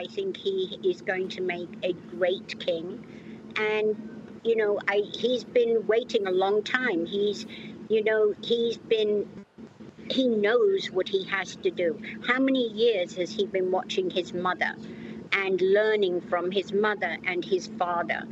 I think he is going to make a great king. And, you know, I, he's been waiting a long time. He's, you know, he's been, he knows what he has to do. How many years has he been watching his mother? and learning from his mother and his father.